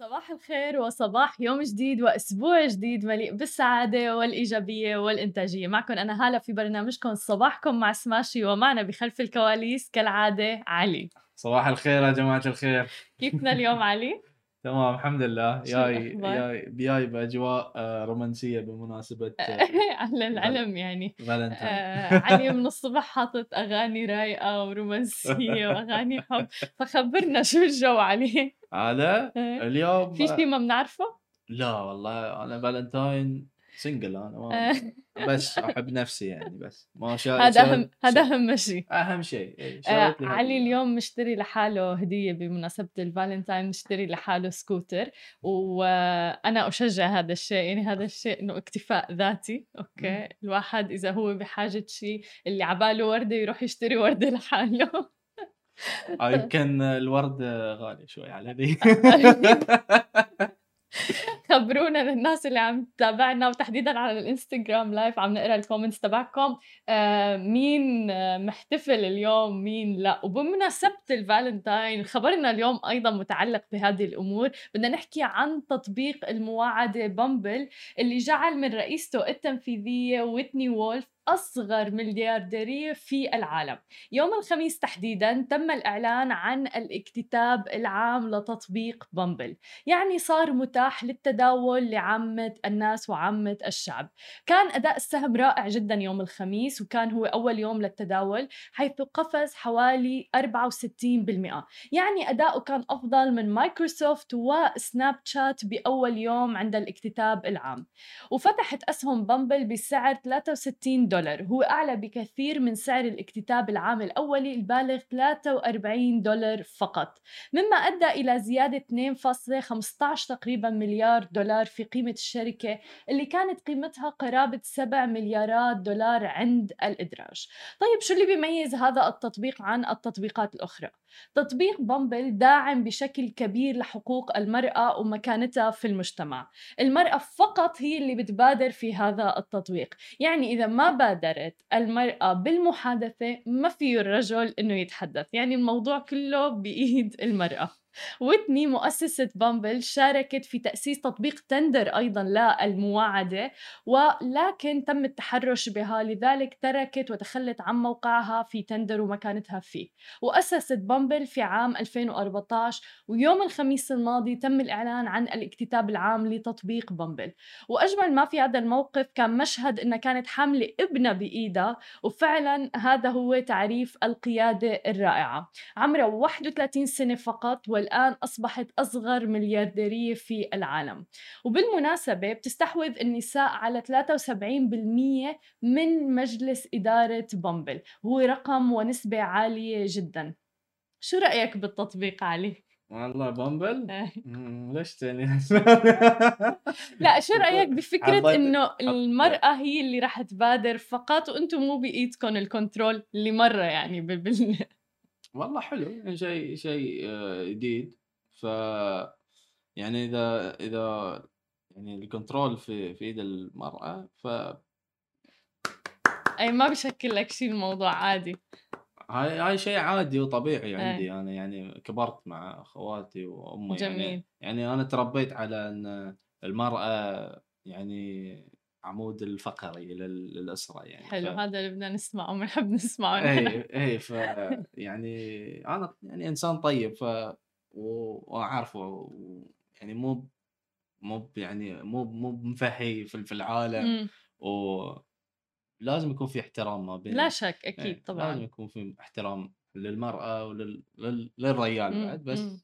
صباح الخير وصباح يوم جديد وأسبوع جديد مليء بالسعادة والإيجابية والإنتاجية. معكم أنا هالة في برنامجكم صباحكم مع سماشي ومعنا بخلف الكواليس كالعادة علي. صباح الخير يا جماعة الخير. كيفنا اليوم علي؟ تمام الحمد لله؟ جاي جاي بأجواء آه، رومانسية بمناسبة آه، على العلم يعني. آه علي من الصبح حاطط أغاني رايقة ورومانسية وأغاني حب. فخبرنا شو الجو علي. هذا آه، اليوم في شيء ما بنعرفه؟ لا والله أنا فالنتاين single أنا ما آه، بس أحب نفسي يعني بس. ما شا هذا اهم هذا أهم شيء أهم شيء إيه، آه، لي علي. اليوم مشتري لحاله هدية بمناسبة الفالنتاين مشتري لحاله سكوتر وأنا أشجع هذا الشيء يعني هذا الشيء إنه اكتفاء ذاتي. أوكي. الواحد إذا هو بحاجة شيء اللي عباله وردة يروح يشتري وردة لحاله. آه، يمكن الورد غالي شوي على ذي خبرونا للناس اللي عم تتابعنا وتحديدا على الإنستغرام live عم نقرأ ال comments تبعكم. آه مين محتفل اليوم مين لا؟ وبمناسبة الفالنتاين خبرنا اليوم أيضا متعلق بهذه الأمور. بدنا نحكي عن تطبيق المواعدة بامبل اللي جعل من رئيسته التنفيذية ويتني وولف أصغر مليارديرية في العالم. يوم الخميس تحديدا تم الإعلان عن الاكتتاب العام لتطبيق بامبل. يعني صار متاح للتداول لعامة الناس وعامة الشعب. كان أداء السهم رائع جدا يوم الخميس وكان هو أول يوم للتداول حيث قفز حوالي 64% يعني أداؤه كان أفضل من مايكروسوفت وسناب شات بأول يوم عند الاكتتاب العام. وفتحت أسهم بامبل بسعر 63 دولار. هو أعلى بكثير من سعر الاكتتاب العام الأولي البالغ 43 دولار فقط مما أدى إلى زيادة 2.15 تقريبا مليار دولار في قيمة الشركة اللي كانت قيمتها قرابة 7 مليارات دولار عند الإدراج طيب شو اللي بيميز هذا التطبيق عن التطبيقات الأخرى؟ تطبيق بامبل داعم بشكل كبير لحقوق المرأة ومكانتها في المجتمع. المرأة فقط هي اللي بتبادر في هذا التطبيق. يعني إذا ما بادرت المرأة بالمحادثة ما فيه الرجل إنه يتحدث. يعني الموضوع كله بإيد المرأة. ويتني مؤسسة بامبل شاركت في تأسيس تطبيق تندر أيضا للمواعدة ولكن تم التحرش بها لذلك تركت وتخلت عن موقعها في تندر ومكانتها فيه. وأسست بامبل في عام 2014 ويوم الخميس الماضي تم الإعلان عن الاكتتاب العام لتطبيق بامبل وأجمل ما في هذا الموقف كان مشهد إنها كانت حاملة ابنها بإيدها وفعلا هذا هو تعريف القيادة الرائعة. عمرها 31 سنة فقط والآن أصبحت أصغر مليارديرية في العالم. وبالمناسبة بتستحوذ النساء على 73% من مجلس إدارة بامبل. هو رقم ونسبة عالية جدا. شو رأيك بالتطبيق علي؟ والله Bumble. مم، ليش تاني؟ لا شو رأيك بفكرة عضيت- إنه المرأة هي اللي رح تبادر فقط وأنتم مو بإيدكم ال control اللي مرة يعني بال... والله حلو يعني شيء شيء آه، جديد ف يعني إذا إذا يعني الكنترول في في إيد المرأة ف أي ما بشكل لك شيء الموضوع عادي هاي هاي شيء عادي وطبيعي إيه. عندي أنا يعني كبرت مع أخواتي وأمي جميل. يعني يعني أنا تربيت على إن المرأة يعني عمود الفقري لل- للأسرة يعني حلو ف... هذا اللي بدنا نسمعه بنحب نسمعه. اي اي ف يعني أنا يعني إنسان طيب ف و- وأعرفه و- يعني مو مو يعني مو مو مفهي في في العالم مم. ولازم يكون في احترام ما بين لا شك إيه، أكيد لازم طبعا يكون في احترام للمرأة ولل لل- للرجال مم، بعد بس مم.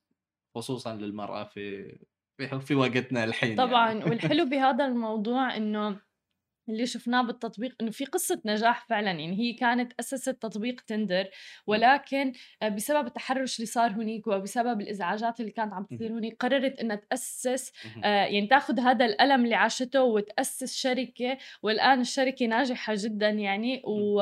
خصوصا للمرأة في في وقتنا الحين طبعا يعني. والحلو بهذا الموضوع إنه اللي شفناه بالتطبيق إنه في قصة نجاح فعلا يعني هي كانت اسست تطبيق تندر ولكن آه، بسبب التحرش اللي صار هنيك وبسبب الإزعاجات اللي كانت عم تصير هنيك قررت إنها تأسس. آه، يعني تاخذ هذا الألم اللي عاشته وتأسس شركة والآن الشركة ناجحة جدا يعني و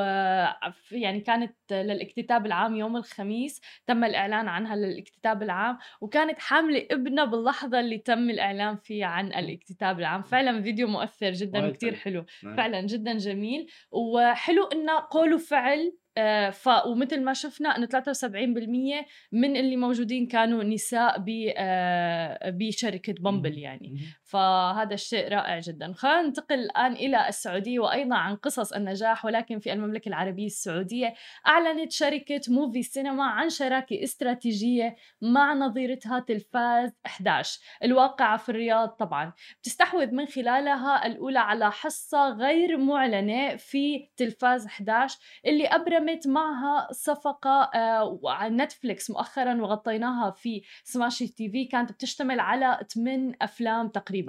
يعني كانت للاكتتاب العام يوم الخميس تم الإعلان عنها للاكتتاب العام وكانت حاملة ابنها باللحظة اللي تم الإعلان فيها عن الاكتتاب العام. فعلا فيديو مؤثر جدا وكتير حلو. نعم. فعلا جدا جميل. وحلو انه قول وفعل آه، ف ومثل ما شفنا إنه 73% من اللي موجودين كانوا نساء ب آه، بشركة بامبل يعني. فهذا الشيء رائع جدا. خلينا ننتقل الآن إلى السعودية وأيضا عن قصص النجاح ولكن في المملكة العربية السعودية أعلنت شركة Muvi سينما عن شراكة استراتيجية مع نظيرتها تلفاز 11 الواقعة في الرياض طبعا. بتستحوذ من خلالها الأولى على حصة غير معلنة في تلفاز 11 اللي أبرمت معها صفقة آه، على نتفليكس مؤخرا وغطيناها في Smashi TV كانت بتشتمل على 8 أفلام تقريبا.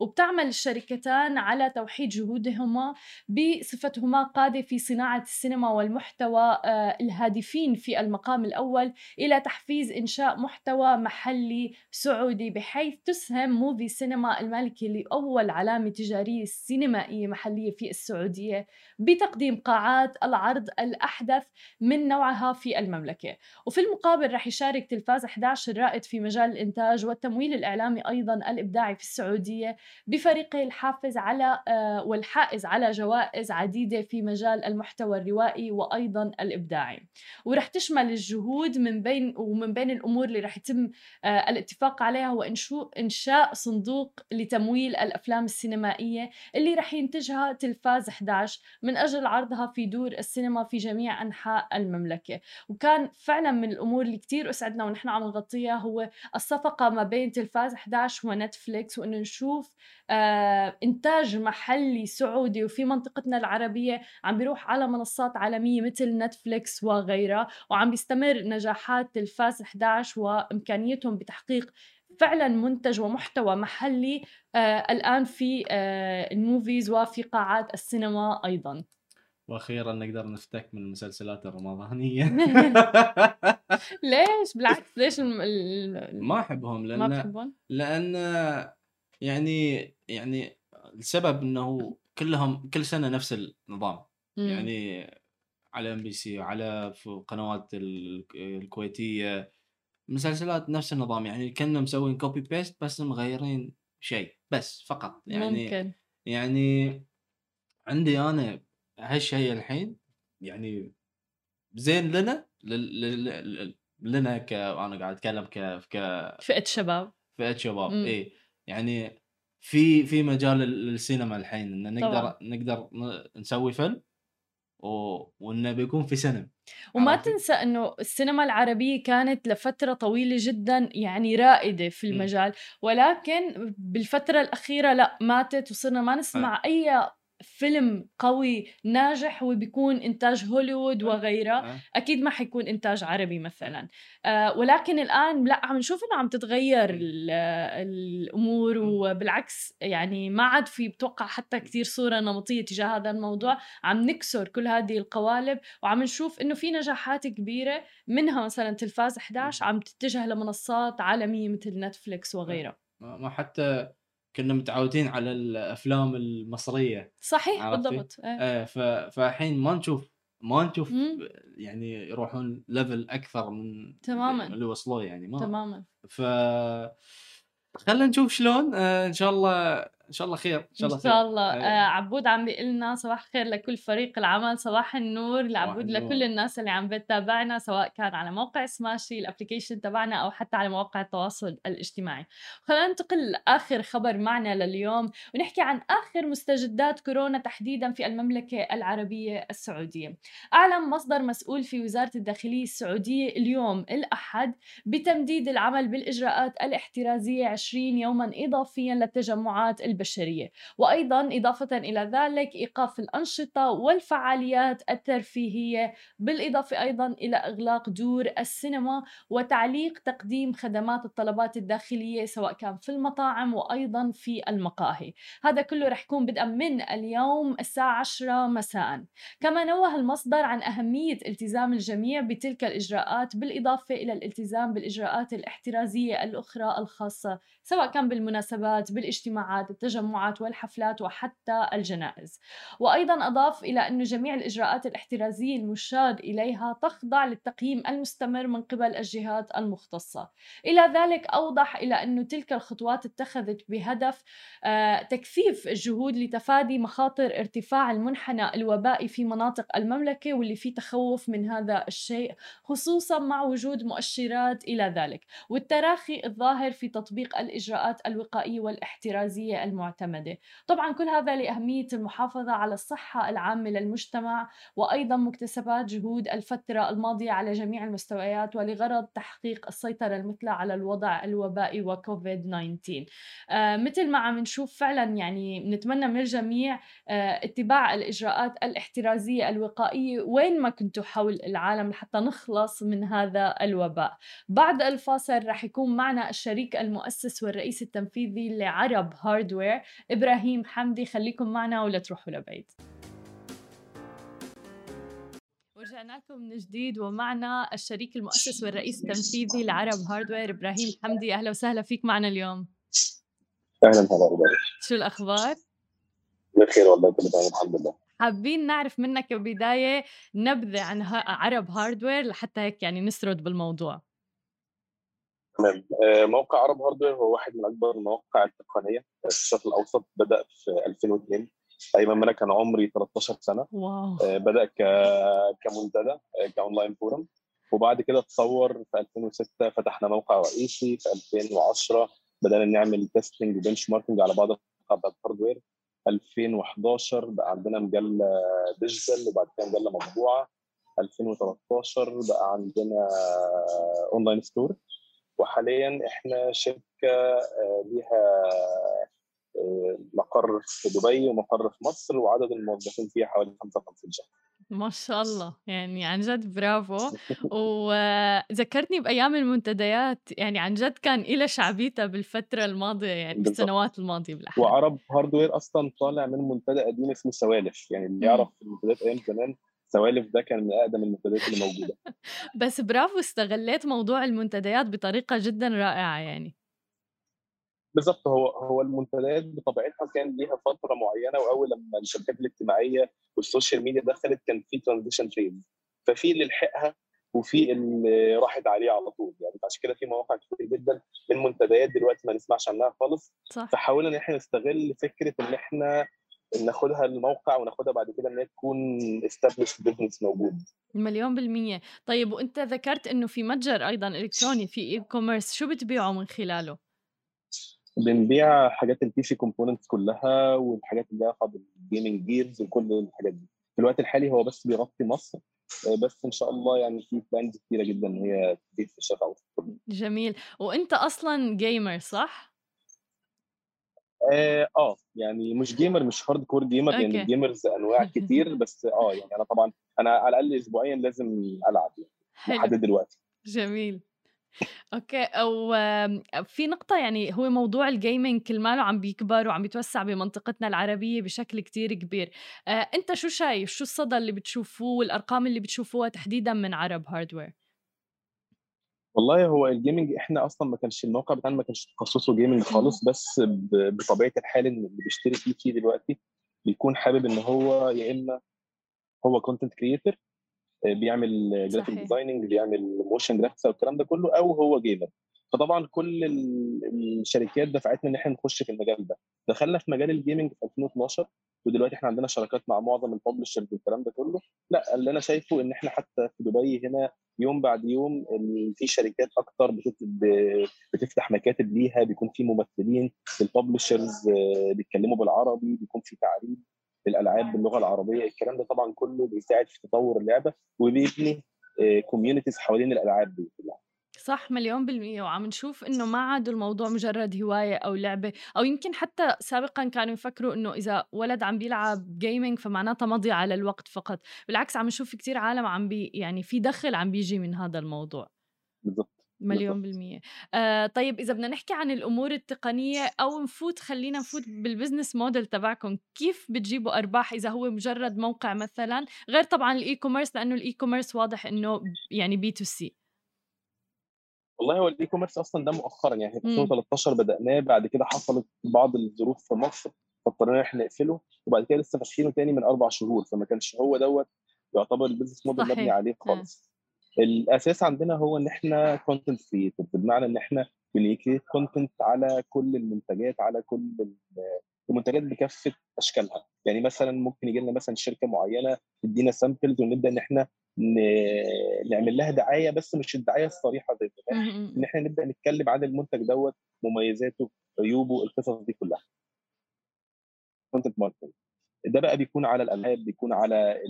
وبتعمل الشركتان على توحيد جهودهما بصفتهما قادة في صناعة السينما والمحتوى آه، الهادفين في المقام الأول إلى تحفيز إنشاء محتوى محلي سعودي بحيث تسهم موفي سينما المالكي لأول علامة تجارية سينمائية محلية في السعودية بتقديم قاعات العرض الأحدث من نوعها في المملكة. وفي المقابل رح يشارك تلفاز 11 الرائد في مجال الإنتاج والتمويل الإعلامي أيضا الإبداعي في السعودية. بفريقه الحافز على آه، والحائز على جوائز عديدة في مجال المحتوى الروائي وأيضا الإبداعي. ورح تشمل الجهود من بين ومن بين الأمور اللي رح يتم آه، الاتفاق عليها هو إنشاء صندوق لتمويل الأفلام السينمائية اللي رح ينتجها تلفاز 11 من أجل عرضها في دور السينما في جميع أنحاء المملكة. وكان فعلا من الأمور اللي كتير أسعدنا ونحن عم نغطيها هو الصفقة ما بين تلفاز 11 ونتفليكس وإنه نشوف آه إنتاج محلي سعودي وفي منطقتنا العربية عم بيروح على منصات عالمية مثل نتفليكس وغيرها وعم بيستمر نجاحات تلفاز 11 وإمكانيتهم بتحقيق فعلا منتج ومحتوى محلي آه الآن في آه ال movies وفي قاعات السينما أيضا. وأخيرا نقدر نفتك من المسلسلات الرمضانية. ليش؟ بالعكس ليش الم... ما أحبهم لأن ما بتحبهم؟ لأن يعني يعني السبب إنه كلهم كل سنة نفس النظام. م. يعني على إم بي سي على قنوات الكويتية مسلسلات نفس النظام. يعني كنا مسوين copy paste بس مغيرين شيء بس فقط. يعني ممكن. يعني عندي أنا هالشيء الحين يعني زين لنا لنا ك أنا قاعد أتكلم ك ك فئة شباب. فئة شباب. اي يعني في في مجال للسينما الحين إن نقدر طبعا. نقدر نسوي فيلم و... وإنه بيكون في سينما وما عرفتي؟ تنسى إنه السينما العربية كانت لفترة طويلة جدا يعني رائدة في المجال ولكن بالفترة الأخيرة لا ماتت وصرنا ما نسمع أه. أي فيلم قوي ناجح هو بيكون إنتاج هوليوود آه، وغيرها آه. أكيد ما حيكون إنتاج عربي مثلا. آه ولكن الآن لا عم نشوف إنه عم تتغير الأمور وبالعكس يعني ما عاد في بتوقع حتى كثير صورة نمطية تجاه هذا الموضوع. عم نكسر كل هذه القوالب وعم نشوف إنه في نجاحات كبيرة منها مثلا تلفاز 11 عم تتجه لمنصات عالمية مثل نتفليكس وغيرها. ما حتى كنا متعودين على الأفلام المصرية صحيح بالضبط. إيه. فالحين ما نشوف ما نشوف مم. يعني يروحون level أكثر من تماما. اللي وصلوه يعني ما. تماما. ف خلينا نشوف شلون. آه إن شاء الله إن شاء الله خير إن شاء الله ان شاء الله. خير. آه عبود عم بيقول لنا صباح الخير لكل فريق العمل صباح النور لعبود لكل الناس اللي عم بتتابعنا سواء كان على موقع Smashi ال application تبعنا أو حتى على مواقع التواصل الاجتماعي. خلينا ننتقل لآخر خبر معنا لليوم ونحكي عن آخر مستجدات كورونا تحديدا في المملكة العربية السعودية. أعلن مصدر مسؤول في وزارة الداخلية السعودية اليوم الأحد بتمديد العمل بالإجراءات الاحترازية 20 يوما اضافيا للتجمعات البشرية. وأيضا إضافة إلى ذلك إيقاف الأنشطة والفعاليات الترفيهية بالإضافة أيضا إلى إغلاق دور السينما وتعليق تقديم خدمات الطلبات الداخلية سواء كان في المطاعم وأيضا في المقاهي. هذا كله رح يكون بدءا من اليوم الساعة 10 مساء. كما نوه المصدر عن أهمية التزام الجميع بتلك الإجراءات بالإضافة إلى الالتزام بالإجراءات الاحترازية الأخرى الخاصة سواء كان بالمناسبات بالاجتماعات التجمعات والحفلات وحتى الجنائز. وأيضا أضاف إلى أن جميع الإجراءات الاحترازية المشار إليها تخضع للتقييم المستمر من قبل الجهات المختصة. إلى ذلك أوضح إلى أن تلك الخطوات اتخذت بهدف آه، تكثيف الجهود لتفادي مخاطر ارتفاع المنحنى الوبائي في مناطق المملكة واللي في تخوف من هذا الشيء خصوصا مع وجود مؤشرات إلى ذلك. والتراخي الظاهر في تطبيق الإجراءات الوقائية والاحترازية المعتمدة طبعا كل هذا لأهمية المحافظة على الصحة العامة للمجتمع وأيضا مكتسبات جهود الفترة الماضية على جميع المستويات ولغرض تحقيق السيطرة المثلى على الوضع الوبائي وكوفيد 19 آه مثل ما عم نشوف فعلا يعني نتمنى من الجميع آه اتباع الإجراءات الاحترازية الوقائية وين ما كنتوا حول العالم لحتى نخلص من هذا الوباء. بعد الفاصل رح يكون معنا الشريك المؤسس والرئيس التنفيذي لعرب هاردوير إبراهيم حمدي خليكم معنا ولا تروحوا لبعيد. ورجعنا لكم من جديد ومعنا الشريك المؤسس والرئيس التنفيذي لعرب هاردوير إبراهيم حمدي. أهلا وسهلا فيك معنا اليوم. أهلا هلا شو الأخبار؟ بخير والله كله تمام الحمد لله. حابين نعرف منك بداية نبذة عن عرب هاردوير لحتى هيك يعني نسرد بالموضوع. تمام. آه، موقع عرب هاردوير هو واحد من أكبر المواقع التقنية. في الشرق الأوسط بدأ في 2002 أيام ما أنا كان عمري 13 سنة. wow. بدأ ك... كمنتدى آه، ك online forum. وبعد كده اتطور في 2006 فتحنا موقع رئيسي. في 2010 بدأنا نعمل testing و benchmarking على بعض ال hardware 2011 بقى عندنا مجلة digital وبعد كده مجلة مطبوعة. 2013 بقى عندنا online store وحاليا إحنا شركة آه، ليها آه، مقر في دبي ومقر في مصر وعدد الموظفين فيها حوالي 55 شخص. ما شاء الله. يعني عن جد برافو. وذكرتني بأيام المنتديات. يعني عن جد كان إلها شعبيتها بالفترة الماضية يعني بالسنوات الماضية بالاحرى وعرب هاردوير أصلا طالع من منتدى قديم اسمه سوالف. يعني اللي يعرف المنتديات أيام زمان سوالف ده كان من أقدم المنتديات اللي موجودة. بس برافو استغليت موضوع المنتديات بطريقة جدا رائعة يعني. بالظبط هو هو المنتديات بطبيعتها كان ليها فترة معينة وأول لما الشبكات الاجتماعية وال social media دخلت كان في transition phase ففي اللي لحقها وفي اللي راحت عليه على طول. يعني عشان كده في مواقع كتير جدا من منتديات دلوقتي ما نسمعش عنها خالص. صح. فحاولنا إن إحنا نستغل فكرة إن إحنا ناخدها الموقع وناخدها بعد كده إن هي تكون established business موجود مليون بالمية. طيب وأنت ذكرت إنه في متجر أيضا إلكتروني في e-commerce شو بتبيعوا من خلاله؟ بنبيع حاجات ال PC components كلها والحاجات اللي لها بال gaming gears وكل الحاجات دي. في الوقت الحالي هو بس بيغطي مصر بس إن شاء الله يعني في plans كتيرة جدا هي تزيد في الشرق الاوسط جميل. وأنت أصلا gamer صح؟ آه, آه يعني مش gamer مش hardcore gamer لأن يعني ال gamers أنواع كتير بس آه يعني أنا طبعا أنا على الأقل اسبوعيا لازم ألعب يعني لحد دلوقتي. جميل. okay أو في نقطة يعني هو موضوع ال gaming كل ماله عم بيكبر وعم بيتوسع بمنطقتنا العربية بشكل كتير كبير. آه، أنت شو شايف؟ شو الصدى اللي بتشوفوه؟ والأرقام اللي بتشوفوها تحديدا من عرب هاردوير والله هو ال gaming إحنا أصلا ما كانش الموقع بتاعنا ما كانش تخصصه gaming خالص بس بطبيعة الحال إن اللي بيشتري PC دلوقتي بيكون حابب إن هو يا إما هو content creator بيعمل graphic designing بيعمل motion graphics والكلام ده كله أو هو gamer فطبعا كل الشركات دفعتنا إن إحنا نخش في المجال ده. دخلنا في مجال ال gaming في 2012 ودلوقتي إحنا عندنا شراكات مع معظم ال publishers والكلام ده كله. لا اللي أنا شايفه إن إحنا حتى في دبي هنا يوم بعد يوم في شركات أكتر بتفتح مكاتب ليها بيكون في ممثلين ال publishers آه، بيتكلموا بالعربي بيكون في تعريب الألعاب باللغة العربية الكلام ده طبعا كله بيساعد في تطور اللعبة وبيبني communities آه، حوالين الألعاب دي كلها. صح مليون بالمية. وعم نشوف إنه ما عاد الموضوع مجرد هواية أو لعبة أو يمكن حتى سابقا كانوا يفكروا إنه إذا ولد عم بيلعب gaming فمعناتها مضي على الوقت فقط. بالعكس عم نشوف كتير عالم عم بي يعني في دخل عم بيجي من هذا الموضوع. بالضبط مليون بالمية. آه طيب إذا بدنا نحكي عن الأمور التقنية أو نفوت خلينا نفوت بال business model تبعكم. كيف بتجيبوا أرباح إذا هو مجرد موقع مثلا؟ غير طبعا ال e-commerce لأنه ال e-commerce واضح إنه يعني B2C والله هو ال e-commerce أصلا ده مؤخرا يعني في مم. 2013 بدأناه بعد كده حصلت بعض الظروف في مصر فاضطرينا إن إحنا نقفله وبعد كده لسه فاتحينه تاني من أربع شهور فما كانش هو دوت يعتبر ال business model مبني. عليه خالص الأساس عندنا هو إن إحنا content creator بمعنى إن إحنا بن create content على كل المنتجات على كل ال- المنتجات بكافة أشكالها. يعني مثلا ممكن يجي لنا مثلا شركة معينة تدينا samples ونبدأ إن إحنا نعمل لها دعاية بس مش الدعاية الصريحة زي زمان. إن إحنا نبدأ نتكلم عن المنتج دوت مميزاته عيوبه القصص دي كلها. content marketing ده بقى بيكون على الألعاب بيكون على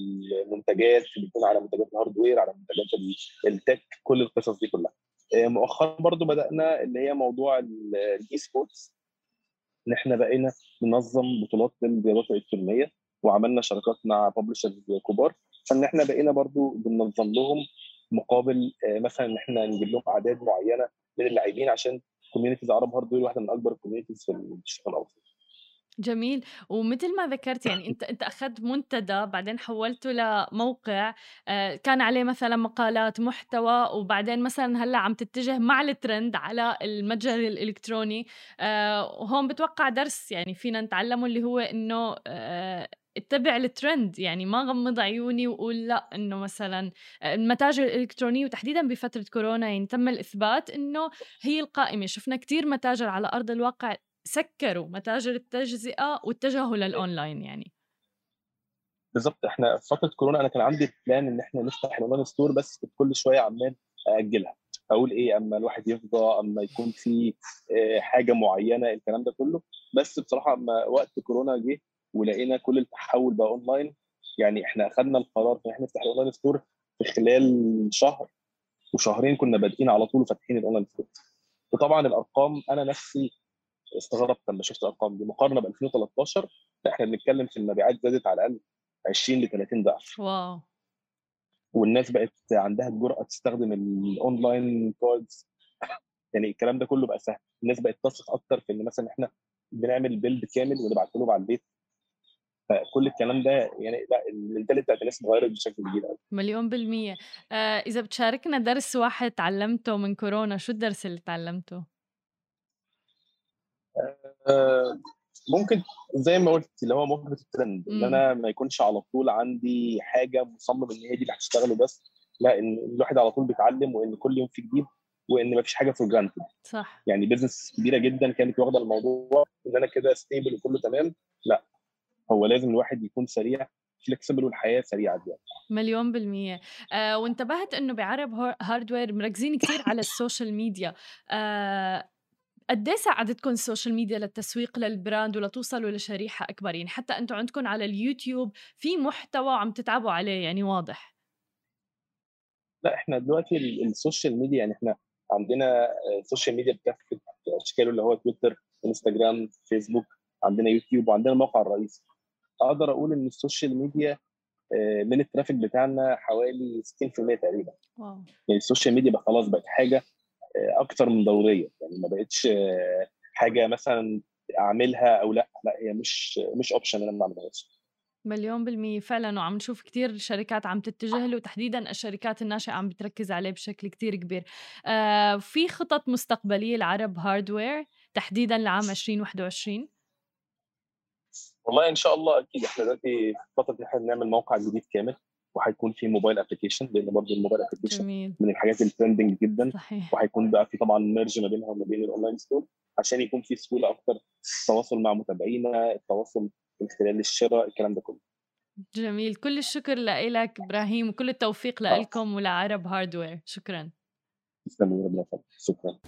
المنتجات بيكون على منتجات ال hardware على منتجات ال- ال tech كل القصص دي كلها. آه، مؤخرا برضو بدأنا اللي هي موضوع ال e-sports إن إحنا بقينا ننظم بطولات للرياضات الالكترونيه وعملنا شراكات مع publishers كبار فإن إحنا بقينا برضو بننظم لهم مقابل آه، مثلا إن إحنا نجيب لهم أعداد معينة من اللاعبين عشان communities عرب هاردوير واحدة من أكبر ال communities في الشرق الاوسط جميل. ومثل ما ذكرت يعني أنت أنت أخذت منتدى بعدين حولته لموقع آه، كان عليه مثلا مقالات محتوى وبعدين مثلا هلأ عم تتجه مع الترند على المتجر الإلكتروني. آه، وهون بتوقع درس يعني فينا نتعلمه اللي هو إنه آه، اتبع الترند. يعني ما غمض عيوني وقول لأ إنه مثلا المتاجر الالكترونيه وتحديدا بفترة كورونا يعني تم الإثبات إنه هي القائمة. شفنا كتير متاجر على أرض الواقع سكروا متاجر التجزئة واتجهوا للاونلاين يعني. بالظبط إحنا في فترة كورونا أنا كان عندي plan إن إحنا نفتح ال online store بس كنت كل شوية عمال اجلها أقول إيه أما الواحد يفضى أما يكون في آه، حاجة معينة الكلام ده كله. بس بصراحة أما وقت كورونا جه ولقينا كل التحول بقى اونلاين يعني إحنا اخذنا القرار إن إحنا نفتح ال online store في خلال شهر وشهرين كنا بادئين على طول وفاتحين ال online store وطبعا الأرقام أنا نفسي استغربت لما شفت الأرقام دي. مقارنة ب 2013 لا، إحنا بنتكلم في المبيعات زادت على الأقل 20 ل 30 ضعف. wow. والناس بقت عندها الجرأة تستخدم ال online cards يعني الكلام ده كله بقى سهل. الناس بقت تثق أكتر في إن مثلا إحنا بنعمل بيلد كامل ونبعته لهم على البيت. فكل الكلام ده يعني لا المنتاليتي بتاعت الناس اتغيرت بشكل كبير قوي مليون بالمية. آه إذا بتشاركنا درس واحد تعلمته من كورونا شو الدرس اللي تعلمته؟ آه، ممكن زي ما قلت اللي هو مواكبه الترند إن. أنا ما يكونش على طول عندي حاجة مصمم إن هي دي اللي هتشتغله بس لا إن الواحد على طول بيتعلم وإن كل يوم في جديد وإن ما فيش حاجة for granted صح. يعني business كبيرة جدا كانت واخدة الموضوع إن أنا كده stable وكله تمام لا. هو لازم الواحد يكون سريع flexible والحياة سريعة دي. مليون بالمية. آه وانتبهت إنه بعرب هار- هاردوير مركزين كتير على ال social media. آه قد إيه ساعدتكم ال social media للتسويق لل brand ولتوصلوا لشريحة أكبر؟ يعني حتى أنتم عندكم على اليوتيوب في محتوى عم تتعبوا عليه يعني واضح. لا إحنا دلوقتي ال- ال social media يعني إحنا عندنا آه، social media بكافه أشكاله اللي هو تويتر إنستجرام فيسبوك عندنا يوتيوب وعندنا الموقع الرئيسي. أقدر أقول إن ال social media آه، من ال traffic بتاعنا حوالي 60% تقريبا. wow. يعني ال social media بقى خلاص بقت حاجة آه، أكتر من دورية يعني ما بقتش حاجة مثلا أعملها أو لأ لأ هي مش مش option أنا ما اعملهاش مليون بالمية فعلا وعم نشوف كتير شركات عم تتجه له وتحديدا الشركات الناشئة عم بتركز عليه بشكل كتير كبير. آه في خطط مستقبلية لعرب هاردوير تحديدا لعام 2021 والله إن شاء الله أكيد إحنا دلوقتي في فترة إحنا بنعمل موقع جديد كامل. وهيكون فيه mobile application لأن برضه ال mobile application من الحاجات ال trending جدا. صحيح. وهيكون بقى في طبعا merge ما بينها وما بين ال online store عشان يكون في سهولة أكتر التواصل مع متابعينا التواصل من خلال الشراء الكلام ده كله. جميل. كل الشكر لك إبراهيم وكل التوفيق لكم ولعرب هاردوير شكرا. تسلموا ربنا شكرا.